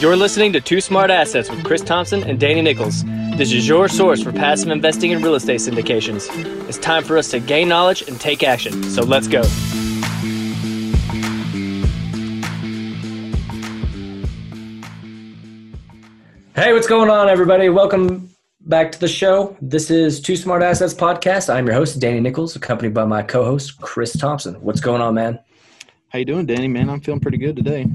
You're listening to Two Smart Assets with Chris Thompson and Danny Nichols. This is your source for passive investing in real estate syndications. It's time for us to gain knowledge and take action. So let's go. Hey, what's going on, everybody? Welcome back to the show. This is Two Smart Assets podcast. I'm your host, Danny Nichols, accompanied by my co-host, Chris Thompson. What's going on, man? How you doing, Danny? Man, I'm feeling pretty good today.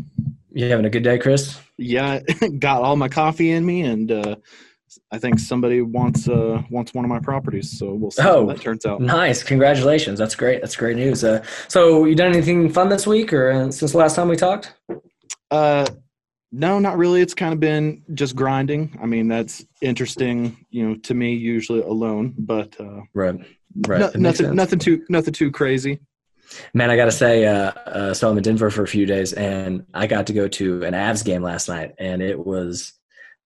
You having a good day, Chris? Yeah, got all my coffee in me, and uh, I think somebody wants uh, wants one of my properties. So we'll see oh, how that turns out. Nice, congratulations! That's great. That's great news. Uh, so you done anything fun this week, or uh, since the last time we talked? Uh, no, not really. It's kind of been just grinding. I mean, that's interesting, you know, to me usually alone, but uh, right, right. No, nothing, nothing too, nothing too crazy. Man, I got to say, uh, uh, so I'm in Denver for a few days, and I got to go to an Avs game last night, and it was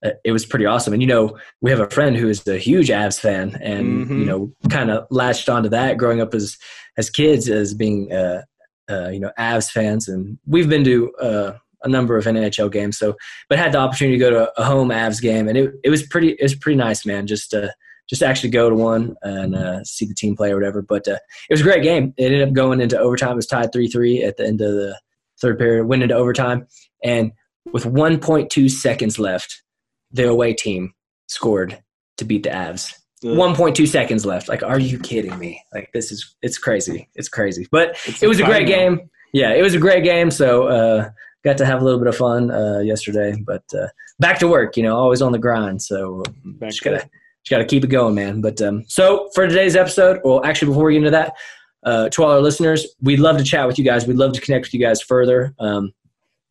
uh, it was pretty awesome. And you know, we have a friend who is a huge Avs fan, and mm-hmm. you know, kind of latched onto that growing up as as kids as being uh, uh, you know Avs fans, and we've been to uh, a number of NHL games. So, but had the opportunity to go to a home Avs game, and it it was pretty it was pretty nice, man. Just uh, just actually go to one and uh, see the team play or whatever. But uh, it was a great game. It ended up going into overtime. It was tied 3 3 at the end of the third period, went into overtime. And with 1.2 seconds left, the away team scored to beat the Avs. 1.2 seconds left. Like, are you kidding me? Like, this is, it's crazy. It's crazy. But it's it was a great game. Yeah, it was a great game. So, uh, got to have a little bit of fun uh, yesterday. But uh, back to work, you know, always on the grind. So, back just got to got to keep it going, man. But um, so for today's episode, well, actually, before we get into that, uh, to all our listeners, we'd love to chat with you guys. We'd love to connect with you guys further. Um,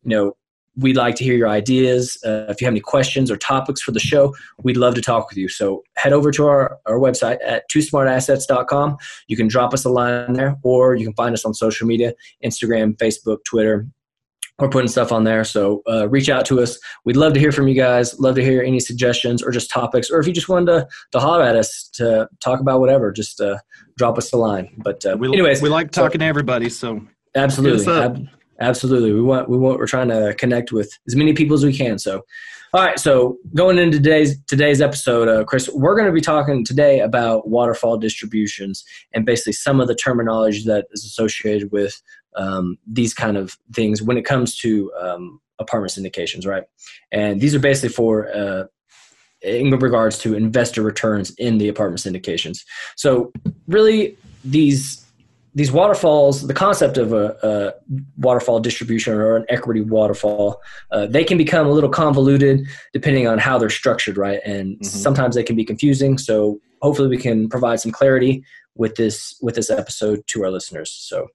you know, we'd like to hear your ideas. Uh, if you have any questions or topics for the show, we'd love to talk with you. So head over to our, our website at twosmartassets.com. You can drop us a line there, or you can find us on social media Instagram, Facebook, Twitter, we're putting stuff on there. So uh, reach out to us. We'd love to hear from you guys. Love to hear any suggestions or just topics, or if you just wanted to, to holler at us to talk about whatever, just uh, drop us a line. But uh, we, anyways, we like talking so, to everybody. So absolutely, ab- absolutely, we want we want we're trying to connect with as many people as we can. So. All right, so going into today's today's episode, uh, Chris, we're going to be talking today about waterfall distributions and basically some of the terminology that is associated with um, these kind of things when it comes to um, apartment syndications, right? And these are basically for uh, in regards to investor returns in the apartment syndications. So really, these these waterfalls, the concept of a, a waterfall distribution or an equity waterfall, uh, they can become a little convoluted depending on how they're structured, right? And mm-hmm. sometimes they can be confusing. So hopefully, we can provide some clarity with this with this episode to our listeners. So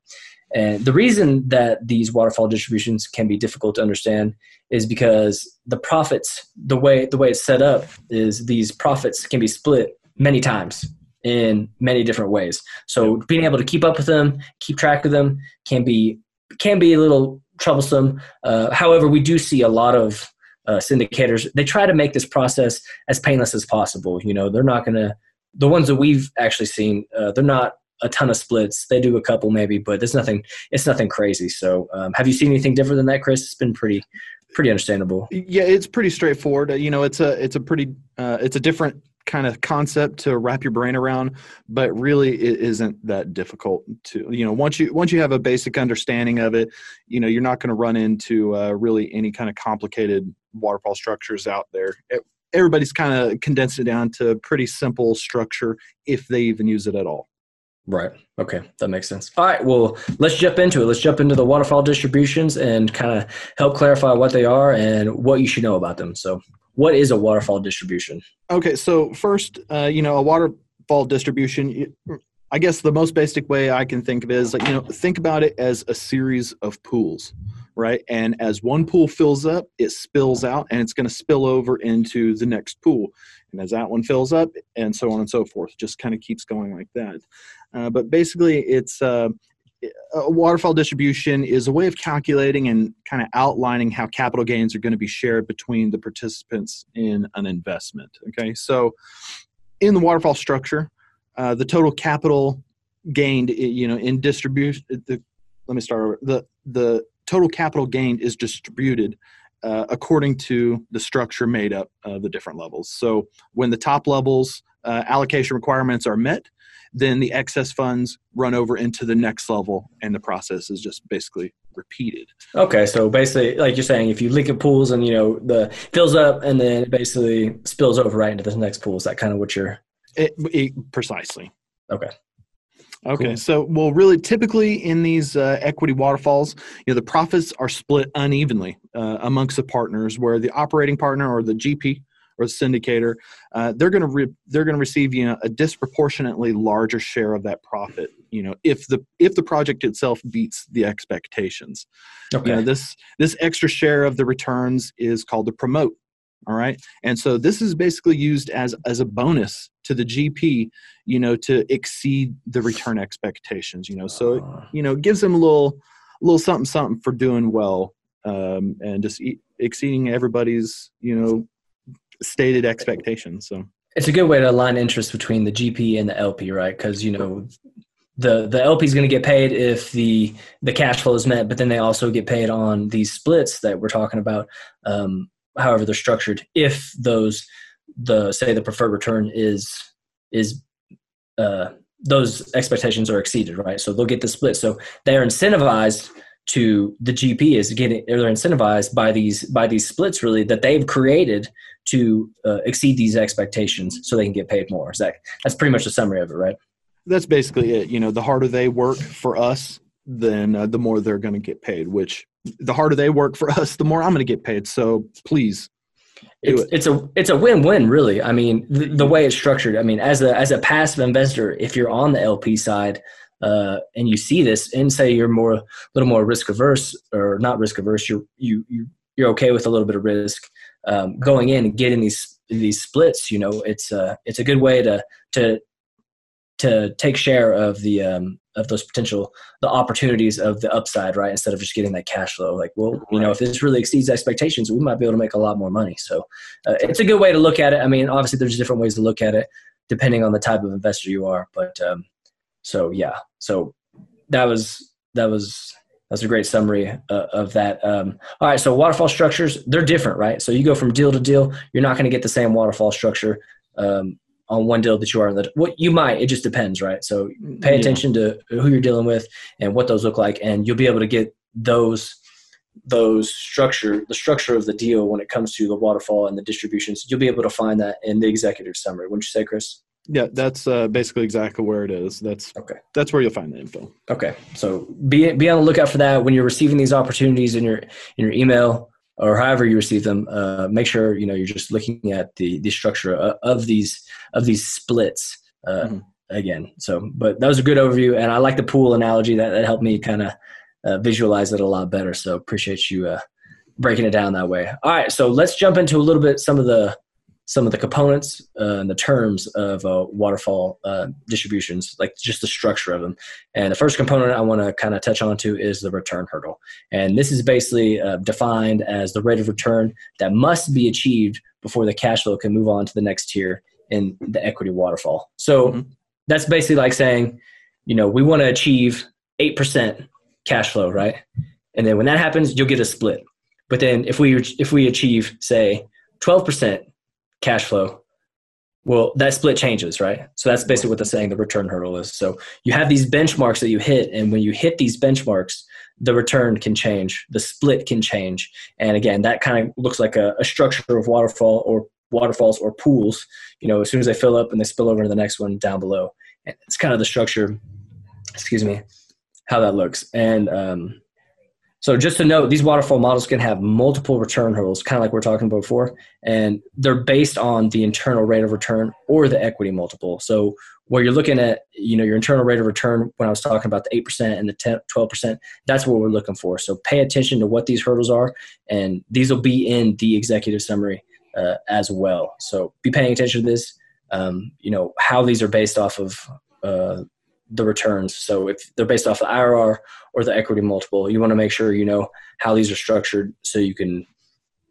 and the reason that these waterfall distributions can be difficult to understand is because the profits, the way the way it's set up, is these profits can be split many times in many different ways. So being able to keep up with them, keep track of them, can be can be a little troublesome. Uh, however, we do see a lot of uh, syndicators. They try to make this process as painless as possible. You know, they're not going to. The ones that we've actually seen, uh, they're not a ton of splits. They do a couple maybe, but it's nothing. It's nothing crazy. So, um, have you seen anything different than that, Chris? It's been pretty, pretty understandable. Yeah, it's pretty straightforward. You know, it's a it's a pretty uh, it's a different kind of concept to wrap your brain around but really it isn't that difficult to you know once you once you have a basic understanding of it you know you're not going to run into uh, really any kind of complicated waterfall structures out there it, everybody's kind of condensed it down to pretty simple structure if they even use it at all Right. Okay. That makes sense. All right. Well, let's jump into it. Let's jump into the waterfall distributions and kind of help clarify what they are and what you should know about them. So, what is a waterfall distribution? Okay. So, first, uh, you know, a waterfall distribution, I guess the most basic way I can think of it is like, you know, think about it as a series of pools, right? And as one pool fills up, it spills out and it's going to spill over into the next pool. And as that one fills up, and so on and so forth, just kind of keeps going like that. Uh, but basically, it's uh, a waterfall distribution is a way of calculating and kind of outlining how capital gains are going to be shared between the participants in an investment. Okay, so in the waterfall structure, uh, the total capital gained, you know, in distribution. The, let me start over. The the total capital gained is distributed uh, according to the structure made up of the different levels. So when the top levels uh, allocation requirements are met, then the excess funds run over into the next level, and the process is just basically repeated. Okay, so basically, like you're saying, if you link at pools and you know the fills up, and then it basically spills over right into the next pool, is that kind of what you're? It, it, precisely. Okay. Okay, Cool. so well, really, typically in these uh, equity waterfalls, you know, the profits are split unevenly uh, amongst the partners, where the operating partner or the GP or the syndicator, uh, they're going to re- they're going to receive you know a disproportionately larger share of that profit. You know, if the if the project itself beats the expectations, Okay. you know this this extra share of the returns is called the promote. All right, and so this is basically used as as a bonus to the GP, you know, to exceed the return expectations. You know, so Uh, you know, it gives them a little, little something, something for doing well, um, and just e- exceeding everybody's, you know, stated expectations. So it's a good way to align interest between the GP and the LP, right? Because you know the the LP is going to get paid if the the cash flow is met, but then they also get paid on these splits that we're talking about. Um, however, they're structured. If those the say the preferred return is is uh, those expectations are exceeded, right? So they'll get the split. So they're incentivized to the GP is getting they're incentivized by these by these splits really that they've created to uh, exceed these expectations so they can get paid more. That that's pretty much the summary of it, right? that's basically it. You know, the harder they work for us, then uh, the more they're going to get paid. Which the harder they work for us, the more I'm going to get paid. So please, It's, it. it's a it's a win win really. I mean the, the way it's structured. I mean as a as a passive investor, if you're on the LP side uh, and you see this and say you're more a little more risk averse or not risk averse, you're you you you're okay with a little bit of risk um, going in and getting these these splits. You know it's uh it's a good way to to to take share of the um, of those potential the opportunities of the upside, right? Instead of just getting that cash flow. Like, well, you know, if this really exceeds expectations, we might be able to make a lot more money. So, uh, it's a good way to look at it. I mean, obviously, there's different ways to look at it depending on the type of investor you are. But um, so yeah, so that was that was that's a great summary uh, of that. Um, all right, so waterfall structures they're different, right? So you go from deal to deal, you're not going to get the same waterfall structure. Um, on one deal that you are in the what you might it just depends right so pay Yeah. attention to who you're dealing with and what those look like and you'll be able to get those those structure the structure of the deal when it comes to the waterfall and the distributions you'll be able to find that in the executive summary wouldn't you say chris Yeah, that's uh, basically exactly where it is. That's Okay. That's where you'll find the info. okay so be be on the lookout for that when you're receiving these opportunities in your in your email or however you receive them uh, make sure you know you're just looking at the the structure of, of these of these splits uh, Mhm. again. So but that was a good overview and i like the pool analogy. That, that helped me kind of uh, visualize it a lot better. So appreciate you uh, breaking it down that way. All right so let's jump into a little bit some of the some of the components uh, and the terms of uh, waterfall uh, distributions like just the structure of them and the first component i want to kind of touch on to is the return hurdle and this is basically uh, defined as the rate of return that must be achieved before the cash flow can move on to the next tier in the equity waterfall. So Mhm. that's basically like saying, you know, we want to achieve 8% cash flow, right? And then when that happens, you'll get a split. But then if we if we achieve say 12% cash flow, well, that split changes, right? So that's basically what they're saying the return hurdle is. So you have these benchmarks that you hit, and when you hit these benchmarks, the return can change, the split can change, and again, that kind of looks like a, a structure of waterfall or waterfalls or pools. You know, as soon as they fill up and they spill over to the next one down below, and it's kind of the structure. Excuse me, how that looks, and um, so just to note, these waterfall models can have multiple return hurdles, kind of like we are talking about before, and they're based on the internal rate of return or the equity multiple. So where you're looking at, you know, your internal rate of return, when I was talking about the 8% and the 10, 12%, that's what we're looking for. So pay attention to what these hurdles are, and these will be in the executive summary uh, as well. So be paying attention to this, um, you know, how these are based off of uh, the returns. So if they're based off the IRR or the equity multiple, you want to make sure you know how these are structured so you can,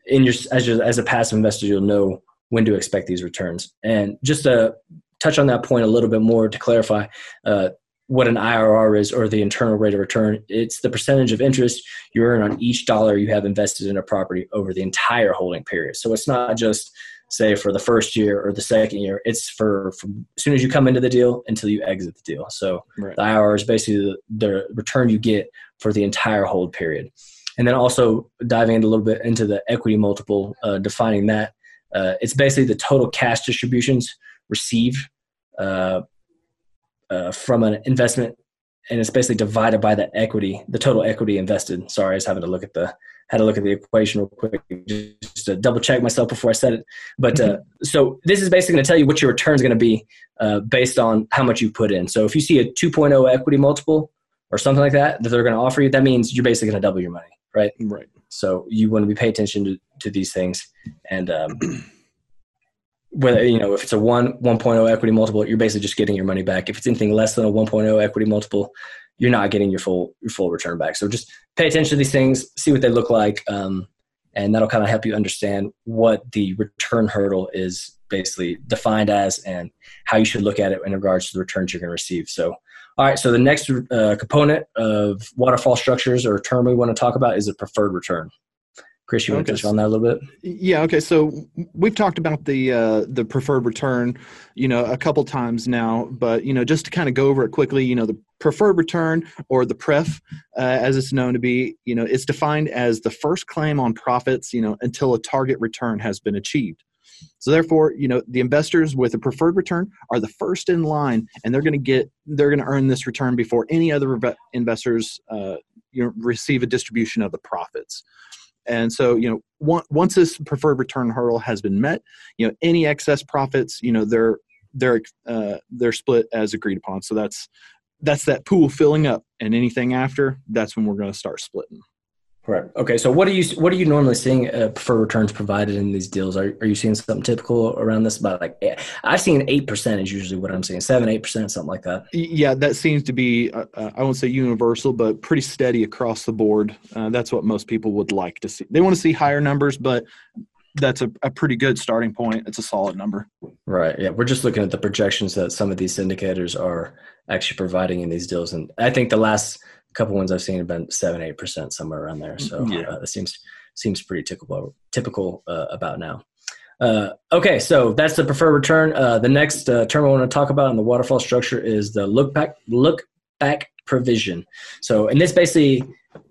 in your as your, as a passive investor, you'll know when to expect these returns. And just to touch on that point a little bit more to clarify, uh, what an IRR is or the internal rate of return. It's the percentage of interest you earn on each dollar you have invested in a property over the entire holding period. So it's not just say for the first year or the second year. It's for from as soon as you come into the deal until you exit the deal. So right. the IRR is basically the, the return you get for the entire hold period. And then also diving in a little bit into the equity multiple, uh, defining that. Uh, it's basically the total cash distributions received uh, uh, from an investment, and it's basically divided by the equity, the total equity invested. Sorry, I was having to look at the had a look at the equation real quick just to double check myself before I said it. But uh, so this is basically going to tell you what your return is going to be uh, based on how much you put in. So if you see a 2.0 equity multiple or something like that that they're going to offer you, that means you're basically going to double your money, right? Right. So you want to be pay attention to, to these things and. Um, whether you know if it's a 1 1.0 equity multiple you're basically just getting your money back if it's anything less than a 1.0 equity multiple you're not getting your full your full return back. So just pay attention to these things see what they look like um, and that'll kind of help you understand what the return hurdle is basically defined as and how you should look at it in regards to the returns you're going to receive. So all right so the next uh, component of waterfall structures or term we want to talk about is a preferred return Chris, you want to touch on that a little bit? Yeah. Okay. So we've talked about the uh, the preferred return, you know, a couple times now, but you know, just to kind of go over it quickly, you know, the preferred return or the pref, uh, as it's known to be, you know, it's defined as the first claim on profits, you know, until a target return has been achieved. So therefore, you know, the investors with a preferred return are the first in line, and they're going to get they're going to earn this return before any other investors, uh, you know, receive a distribution of the profits. And so, you know, once this preferred return hurdle has been met, you know, any excess profits, you know, they're they're uh, they're split as agreed upon. So that's that's that pool filling up, and anything after, that's when we're going to start splitting. Right. Okay. So what are you what are you normally seeing uh, for returns provided in these deals? Are are you seeing something typical around this? About like I've seen eight percent is usually what I'm seeing, seven eight percent something like that. Yeah, that seems to be uh, uh, I won't say universal, but pretty steady across the board. Uh, that's what most people would like to see. They want to see higher numbers, but that's a, a pretty good starting point. It's a solid number. Right. Yeah. We're just looking at the projections that some of these syndicators are actually providing in these deals, and I think the last couple ones I've seen have been seven, eight percent somewhere around there. So yeah, uh, it seems seems pretty typical typical uh, about now. Uh, okay, so that's the preferred return. Uh, the next uh, term I want to talk about in the waterfall structure is the look back look back provision. So, and this basically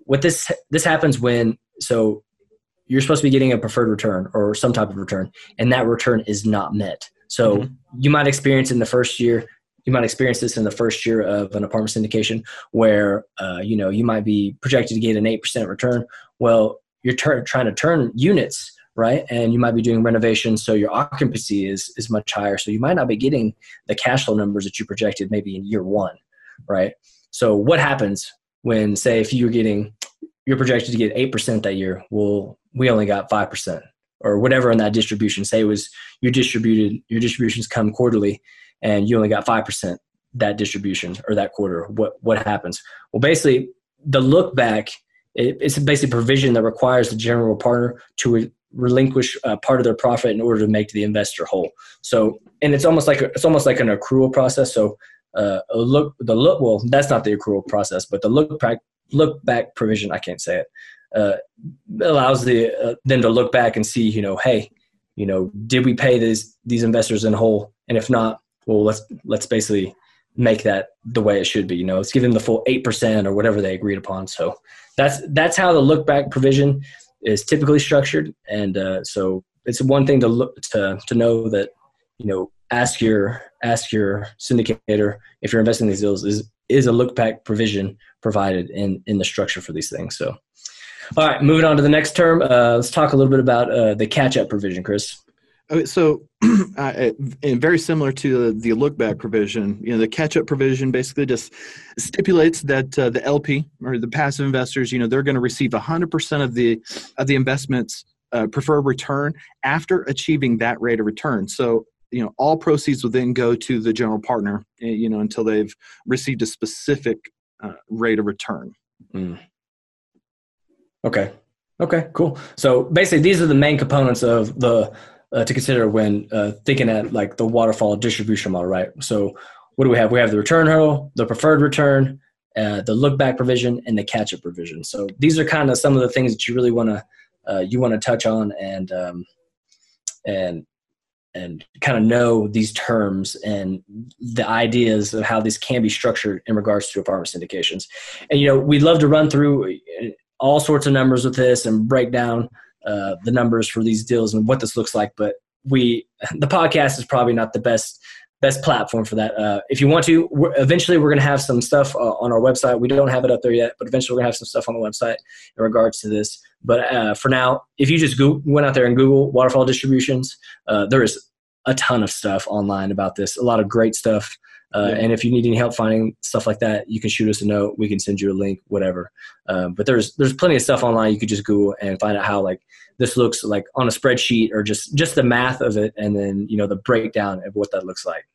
what this this happens when so you're supposed to be getting a preferred return or some type of return, and that return is not met. So mm-hmm. you might experience in the first year you might experience this in the first year of an apartment syndication where uh, you know you might be projected to get an 8% return. Well you're ter- trying to turn units right? And you might be doing renovations so your occupancy is is much higher. So you might not be getting the cash flow numbers that you projected maybe in year one right? So what happens when say if you're getting you're projected to get 8% that year? Well we only got 5% or whatever in that distribution. Say it was you distributed your distributions come quarterly and you only got 5% that distribution or that quarter. What what happens? Well basically the look back it, it's basically provision that requires the general partner to re- relinquish uh, part of their profit in order to make the investor whole. So and it's almost like a, it's almost like an accrual process. So uh, look the look well that's not the accrual process but the look back look back provision i can't say it uh, allows the uh, them to look back and see you know hey you know did we pay these these investors in whole? And if not well let's let's basically make that the way it should be you know let's give them the full 8% or whatever they agreed upon. So that's that's how the look back provision is typically structured. And uh, so it's one thing to look to to know that you know ask your ask your syndicator if you're investing in these deals is is a look back provision provided in in the structure for these things. So all right moving on to the next term uh, let's talk a little bit about uh, the catch up provision chris so, uh, very similar to the look back provision, you know, the catch up provision basically just stipulates that uh, the LP or the passive investors, you know, they're going to receive 100% of the of the investments uh, preferred return after achieving that rate of return. So, you know, all proceeds will then go to the general partner, eh, you know, until they've received a specific uh, rate of return. Mm. Okay. Okay. Cool. So basically, these are the main components of the uh, to consider when uh, thinking at like the waterfall distribution model, right? So what do we have? We have the return hurdle, the preferred return, uh, the look back provision, and the catch up provision. So these are kind of some of the things that you really want to uh, you want to touch on and um, and and kind of know these terms and the ideas of how these can be structured in regards to apartment syndications. And you know, we'd love to run through uh, all sorts of numbers with this and break down uh, the numbers for these deals and what this looks like. But we, the podcast is probably not the best best platform for that. Uh, if you want to, we're, eventually we're going to have some stuff uh, on our website. We don't have it up there yet, but eventually we're going to have some stuff on the website in regards to this. But uh, for now, if you just went out there and Google waterfall distributions, uh, there is a ton of stuff online about this. A lot of great stuff. Uh, yeah. And if you need any help finding stuff like that, you can shoot us a note. We can send you a link, whatever. Um, but there's there's plenty of stuff online. You could just Google and find out how like this looks like on a spreadsheet or just just the math of it, and then you know the breakdown of what that looks like.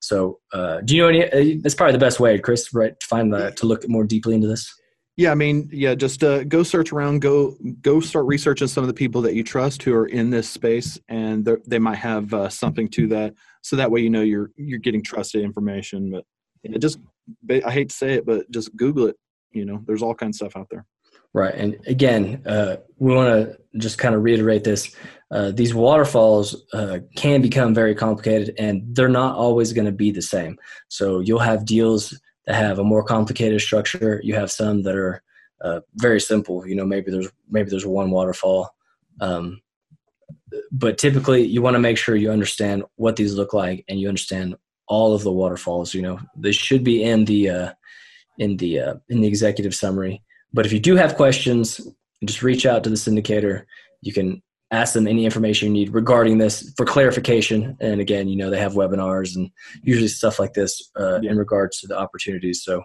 So, uh, do you know any? Uh, that's probably the best way, Chris, right? To find the to look more deeply into this. Yeah, I mean, yeah, just uh, go search around, go go start researching some of the people that you trust who are in this space, and they might have uh, something to that. So that way, you know you're you're getting trusted information. But yeah, just I hate to say it, but just Google it. You know, there's all kinds of stuff out there. Right, and again, uh, we want to just kind of reiterate this: uh, these waterfalls uh, can become very complicated, and they're not always going to be the same. So you'll have deals that have a more complicated structure. You have some that are uh, very simple. You know, maybe there's maybe there's one waterfall, um, but typically you want to make sure you understand what these look like and you understand all of the waterfalls. You know, they should be in the uh, in the uh, in the executive summary. But if you do have questions, just reach out to the syndicator. You can ask them any information you need regarding this for clarification. And again, you know, they have webinars and usually stuff like this uh, yeah. in regards to the opportunities. So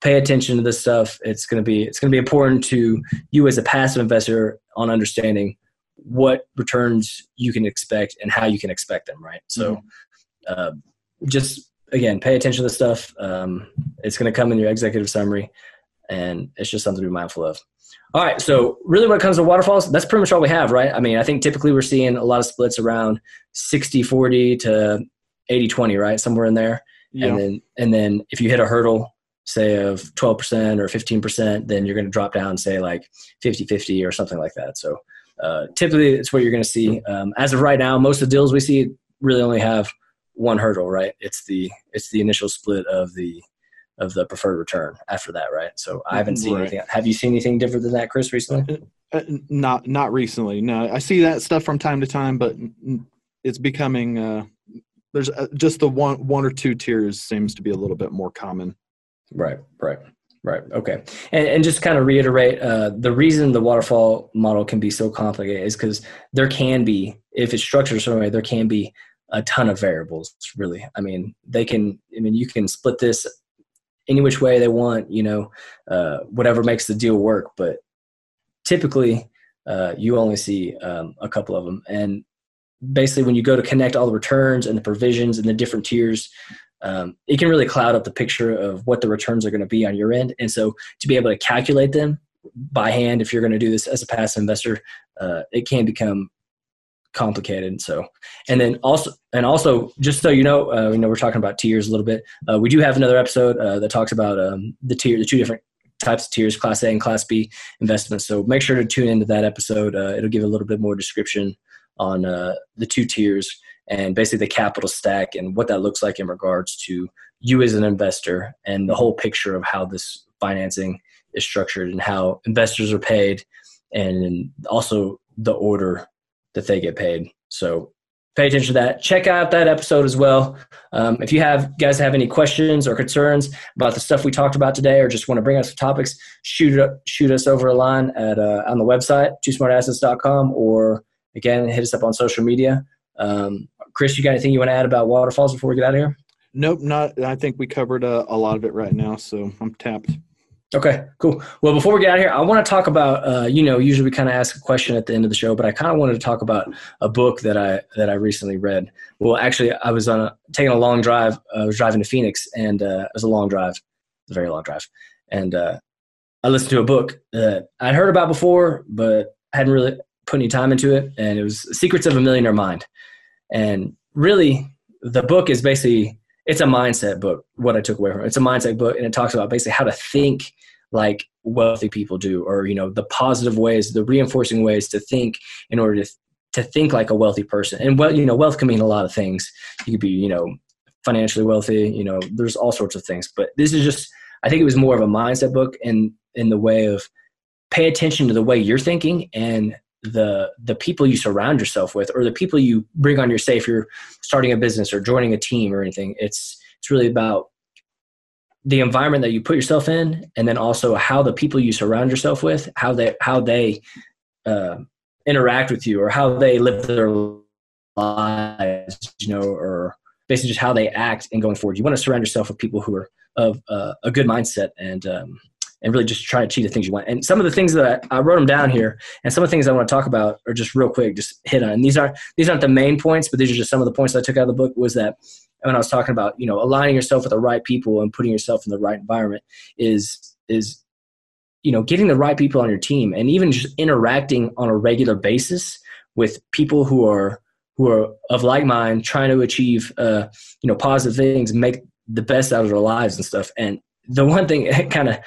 pay attention to this stuff. It's going to be, it's going to be important to you as a passive investor on understanding what returns you can expect and how you can expect them. Right. So, mm-hmm. uh, just again, pay attention to this stuff. Um, it's going to come in your executive summary and it's just something to be mindful of. All right. So really when it comes to waterfalls, that's pretty much all we have, right? I mean, I think typically we're seeing a lot of splits around 60, 40 to 80, 20, right? Somewhere in there. Yeah. And then, and then if you hit a hurdle, say of 12% or 15%, then you're going to drop down, say like 50, 50 or something like that. So uh, typically it's what you're going to see. Um, as of right now, most of the deals we see really only have one hurdle, right? It's the, it's the initial split of the, of the preferred return after that, right? So I haven't seen right. anything. Have you seen anything different than that, Chris, recently? Uh, uh, not not recently. No, I see that stuff from time to time, but it's becoming uh, there's uh, just the one one or two tiers seems to be a little bit more common. Right, right, right. Okay, and and just kind of reiterate uh, the reason the waterfall model can be so complicated is because there can be if it's structured a certain way, there can be a ton of variables. Really, I mean, they can. I mean, you can split this any which way they want, you know, uh, whatever makes the deal work. But typically, uh, you only see um, a couple of them. And basically, when you go to connect all the returns and the provisions and the different tiers, um, it can really cloud up the picture of what the returns are going to be on your end. And so, to be able to calculate them by hand, if you're going to do this as a passive investor, uh, it can become complicated. So, and then also, and also, just so you know, uh, you know, we're talking about tiers a little bit. Uh, we do have another episode uh, that talks about um, the tier, the two different types of tiers, Class A and Class B investments. So make sure to tune into that episode. Uh, it'll give a little bit more description on uh, the two tiers and basically the capital stack and what that looks like in regards to you as an investor and the whole picture of how this financing is structured and how investors are paid and also the order that they get paid. So pay attention to that. Check out that episode as well. Um, if you have guys have any questions or concerns about the stuff we talked about today, or just want to bring us some topics, shoot it, shoot us over a line at uh, on the website twosmartassets.com, or again hit us up on social media. Um, Chris, you got anything you want to add about waterfalls before we get out of here? Nope, not. I think we covered uh, a lot of it right now, so I'm tapped. Okay, cool. Well, before we get out of here, I want to talk about. Uh, you know, usually we kind of ask a question at the end of the show, but I kind of wanted to talk about a book that I that I recently read. Well, actually, I was on a, taking a long drive. I was driving to Phoenix, and uh, it was a long drive, a very long drive, and uh, I listened to a book that I'd heard about before, but hadn't really put any time into it. And it was Secrets of a Millionaire Mind, and really, the book is basically it's a mindset book. What I took away from it, it's a mindset book, and it talks about basically how to think like wealthy people do, or you know, the positive ways, the reinforcing ways to think in order to to think like a wealthy person. And well, you know, wealth can mean a lot of things. You could be, you know, financially wealthy. You know, there's all sorts of things. But this is just, I think it was more of a mindset book in in the way of pay attention to the way you're thinking and the the people you surround yourself with or the people you bring on your say if you're starting a business or joining a team or anything it's it's really about the environment that you put yourself in and then also how the people you surround yourself with how they how they uh, interact with you or how they live their lives you know or basically just how they act and going forward. You want to surround yourself with people who are of uh, a good mindset and um, and really just try to achieve the things you want. And some of the things that I, I, wrote them down here, and some of the things I want to talk about are just real quick, just hit on. And these are these aren't the main points, but these are just some of the points I took out of the book. Was that when I was talking about you know aligning yourself with the right people and putting yourself in the right environment is is you know getting the right people on your team and even just interacting on a regular basis with people who are who are of like mind, trying to achieve uh, you know positive things, make the best out of their lives and stuff. And the one thing kind of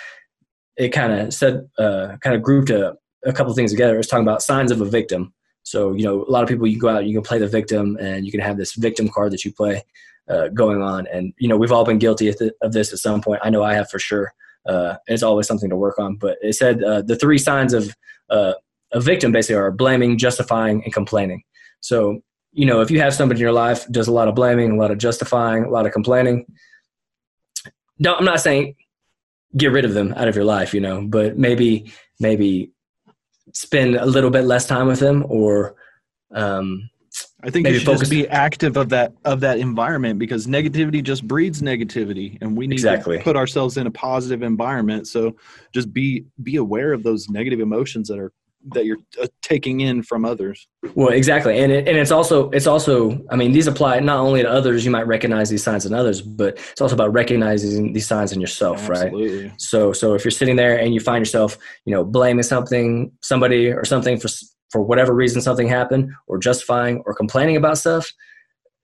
it kind of said uh, kind of grouped a, a couple things together. It was talking about signs of a victim. So you know, a lot of people you go out, you can play the victim, and you can have this victim card that you play uh, going on. And you know, we've all been guilty of, th- of this at some point. I know I have for sure. Uh, it's always something to work on. But it said uh, the three signs of uh, a victim basically are blaming, justifying, and complaining. So you know, if you have somebody in your life does a lot of blaming, a lot of justifying, a lot of complaining, don't, I'm not saying get rid of them out of your life, you know, but maybe maybe spend a little bit less time with them or um I think maybe you should focus. just be active of that of that environment because negativity just breeds negativity, and we need exactly. to put ourselves in a positive environment. So just be be aware of those negative emotions that are that you're uh, taking in from others. Well, exactly, and it, and it's also it's also I mean these apply not only to others. You might recognize these signs in others, but it's also about recognizing these signs in yourself, Absolutely. right? So so if you're sitting there and you find yourself you know blaming something, somebody or something for for whatever reason something happened, or justifying or complaining about stuff,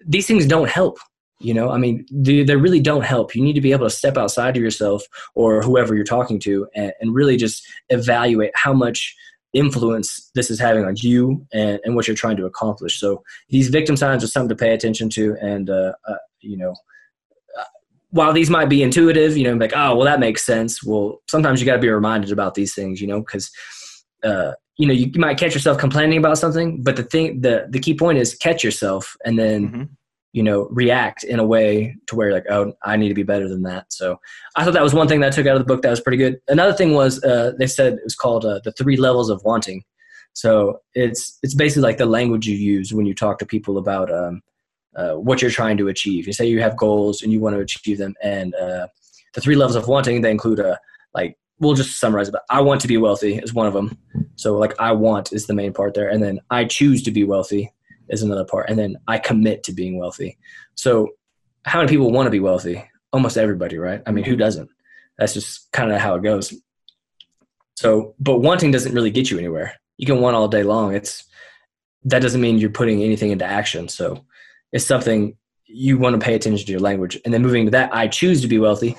these things don't help. You know, I mean, they, they really don't help. You need to be able to step outside of yourself or whoever you're talking to and, and really just evaluate how much influence this is having on you and, and what you're trying to accomplish. So these victim signs are something to pay attention to. And, uh, uh, you know, uh, while these might be intuitive, you know, like, oh, well, that makes sense. Well, sometimes you got to be reminded about these things, you know, because, uh, you know, you, might catch yourself complaining about something, but the thing, the, the key point is catch yourself and then mm-hmm you know react in a way to where like oh i need to be better than that. So i thought that was one thing that i took out of the book that was pretty good. Another thing was uh, they said it was called uh, the three levels of wanting. So it's it's basically like the language you use when you talk to people about um, uh, what you're trying to achieve. You say you have goals and you want to achieve them and uh, the three levels of wanting they include a uh, like we'll just summarize it but i want to be wealthy is one of them. So like i want is the main part there. And then i choose to be wealthy is another part. And then I commit to being wealthy. So how many people want to be wealthy? Almost everybody, right? I mean, who doesn't? That's just kind of how it goes. So, but wanting doesn't really get you anywhere. You can want all day long. It's that doesn't mean you're putting anything into action. So, it's something you want to pay attention to your language. And then moving to that, I choose to be wealthy.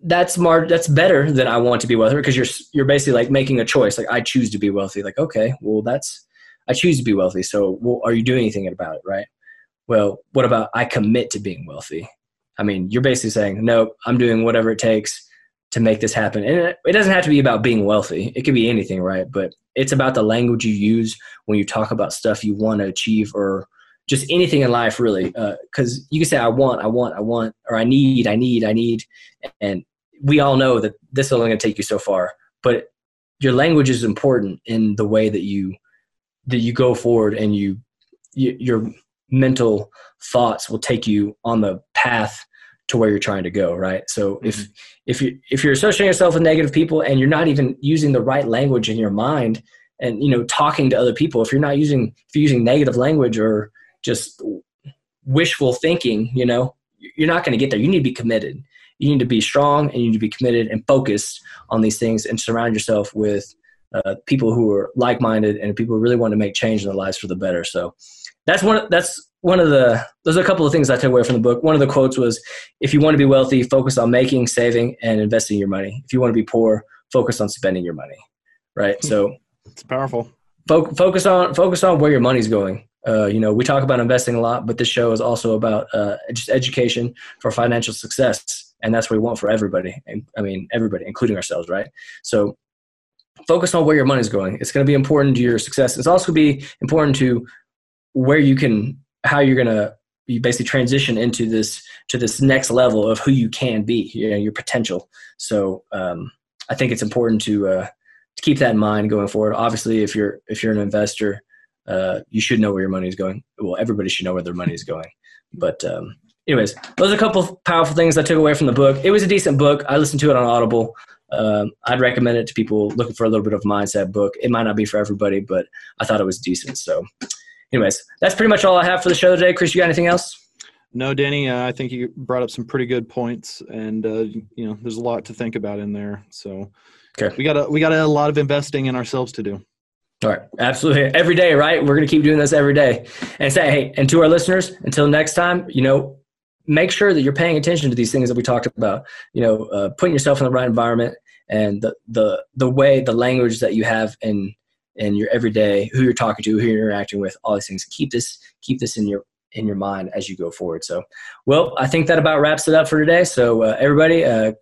That's more that's better than I want to be wealthy because you're you're basically like making a choice. Like I choose to be wealthy. Like okay, well that's I choose to be wealthy. So, well, are you doing anything about it? Right. Well, what about I commit to being wealthy? I mean, you're basically saying, no, I'm doing whatever it takes to make this happen. And it doesn't have to be about being wealthy. It could be anything, right? But it's about the language you use when you talk about stuff you want to achieve or just anything in life, really. Because uh, you can say, I want, I want, I want, or I need, I need, I need. And we all know that this is only going to take you so far. But your language is important in the way that you that you go forward and you, you your mental thoughts will take you on the path to where you're trying to go right? So mm-hmm. if if you if you're associating yourself with negative people and you're not even using the right language in your mind and you know talking to other people if you're not using if you're using negative language or just wishful thinking you know you're not going to get there. You need to be committed. You need to be strong and you need to be committed and focused on these things and surround yourself with uh, people who are like-minded and people who really want to make change in their lives for the better. So that's one. That's one of the there's a couple of things I took away from the book. One of the quotes was, "If you want to be wealthy, focus on making, saving, and investing your money. If you want to be poor, focus on spending your money." Right. So it's powerful. Fo- focus on focus on where your money's going. Uh, you know, we talk about investing a lot, but this show is also about uh, just education for financial success, and that's what we want for everybody. And I mean, everybody, including ourselves, right? So, focus on where your money is going. It's going to be important to your success. It's also going to be important to where you can, how you're going to you basically transition into this to this next level of who you can be, you know, your potential. So, um, I think it's important to uh, to keep that in mind going forward. Obviously, if you're if you're an investor uh, you should know where your money is going. Well, everybody should know where their money is going. But um, anyways, those are a couple powerful things I took away from the book. It was a decent book. I listened to it on Audible. Um, I'd recommend it to people looking for a little bit of mindset book. It might not be for everybody, but I thought it was decent. So, anyways, that's pretty much all I have for the show today. Chris, you got anything else? No, Danny. Uh, I think you brought up some pretty good points, and uh, you know, there's a lot to think about in there. So, okay. we got a we got a lot of investing in ourselves to do. All right, absolutely. Every day, right? We're going to keep doing this every day. And say, hey, and to our listeners, until next time, you know, make sure that you're paying attention to these things that we talked about. You know, uh, putting yourself in the right environment and the the the way, the language that you have in in your everyday, who you're talking to, who you're interacting with, all these things. Keep this keep this in your in your mind as you go forward. So, well, I think that about wraps it up for today. So, uh, everybody, uh,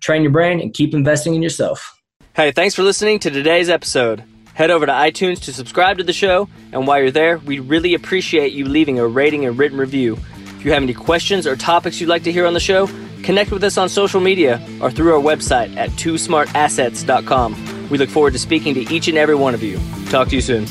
train your brain and keep investing in yourself. Hey, thanks for listening to today's episode. Head over to iTunes to subscribe to the show, and while you're there, we really appreciate you leaving a rating and written review. If you have any questions or topics you'd like to hear on the show, connect with us on social media or through our website at twosmartassets.com. We look forward to speaking to each and every one of you. Talk to you soon.